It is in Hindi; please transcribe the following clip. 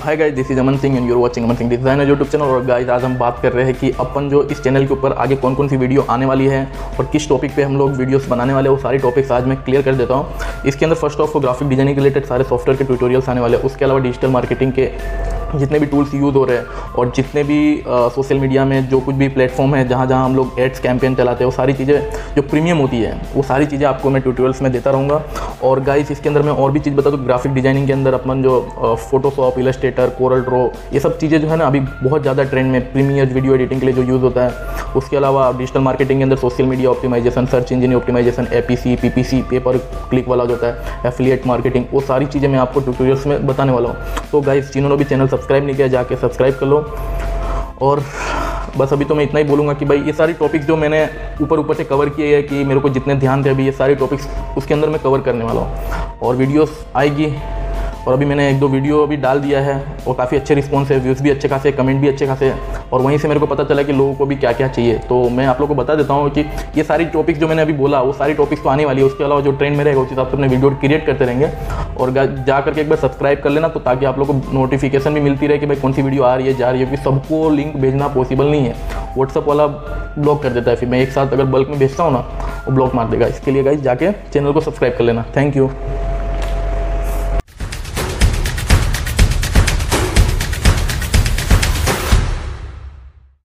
Hi guys this is Aman Singh and you're watching Aman Singh designer YouTube channel और गाइस आज हम बात कर रहे हैं कि अपन जो इस चैनल के ऊपर आगे कौन कौन सी वीडियो आने वाली है और किस टॉपिक पे हम लोग वीडियोस बनाने वाले हैं, वो सारी टॉपिक्स आज मैं क्लियर कर देता हूँ। इसके अंदर first of graphic designing related सारे सॉफ्टवेयर के ट्यूटोरियल्स आने वाले हैं। उसके अलावा डिजिटल मार्केटिंग के जितने भी टूल्स यूज़ हो रहे हैं और जितने भी सोशल मीडिया में जो कुछ भी प्लेटफॉर्म है, जहाँ जहाँ हम लोग एड्स कैंपेन चलाते हैं, वो सारी चीज़ें, जो प्रीमियम होती है, वो सारी चीज़ें आपको मैं ट्यूटोरियल्स में देता रहूँगा। और गाइस इसके अंदर मैं और भी चीज़ बता दूँ ग्राफिक डिज़ाइनिंग के अंदर अपन जो फोटोशॉप इलस्ट्रेटर कोरल ड्रो ये सब चीज़ें जो है ना, अभी बहुत ज़्यादा ट्रेंड में प्रीमियर वीडियो एडिटिंग के लिए जो यूज़ होता है। उसके अलावा डिजिटल मार्केटिंग के अंदर social media optimization search engine optimization A P C P P C pay per click वाला जो होता है एफिलिएट मार्केटिंग वो सारी चीज़ें मैं आपको ट्यूटोरियल्स में बताने वाला हूँ। तो गाइस जिन्होंने भी चैनल सब्सक्राइब नहीं किया, जाके सब्सक्राइब कर लो। और बस अभी तो मैं इतना ही बोलूँगा कि भाई, ये सारी टॉपिक्स जो मैंने ऊपर ऊपर से कवर किए हैं कि मेरे को जितने ध्यान थे, अभी ये सारे टॉपिक्स उसके अंदर मैं कवर करने वाला हूँ। और वीडियोस आएगी और अभी मैंने एक दो वीडियो अभी डाल दिया है, और काफ़ी अच्छे रिस्पॉन्स है व्यूज़ भी अच्छे खासे कमेंट भी अच्छे खासे, और वहीं से मेरे को पता चला कि लोगों को भी क्या क्या चाहिए। तो मैं आप लोगों को बता देता हूँ कि ये सारी टॉपिक्स जो मैंने अभी बोला, वो सारी टॉपिक्स तो आने वाली है, उसके अलावा जो ट्रेंड में रहेगा उस हिसाब से अपने वीडियो क्रिएट करते रहेंगे। और जा करके एक बार सब्सक्राइब कर लेना तो ताकि आप लोग को नोटिफिकेशन भी मिलती रहे कि भाई कौन सी वीडियो आ रही है, जा रही है, क्योंकि सबको लिंक भेजना पॉसिबल नहीं है। व्हाट्सअप वाला ब्लॉक कर देता है, फिर मैं एक साथ अगर बल्क में भेजता हूँ ना, वो ब्लॉक मार देगा। इसके लिए गाइज़ जाके चैनल को सब्सक्राइब कर लेना। Thank you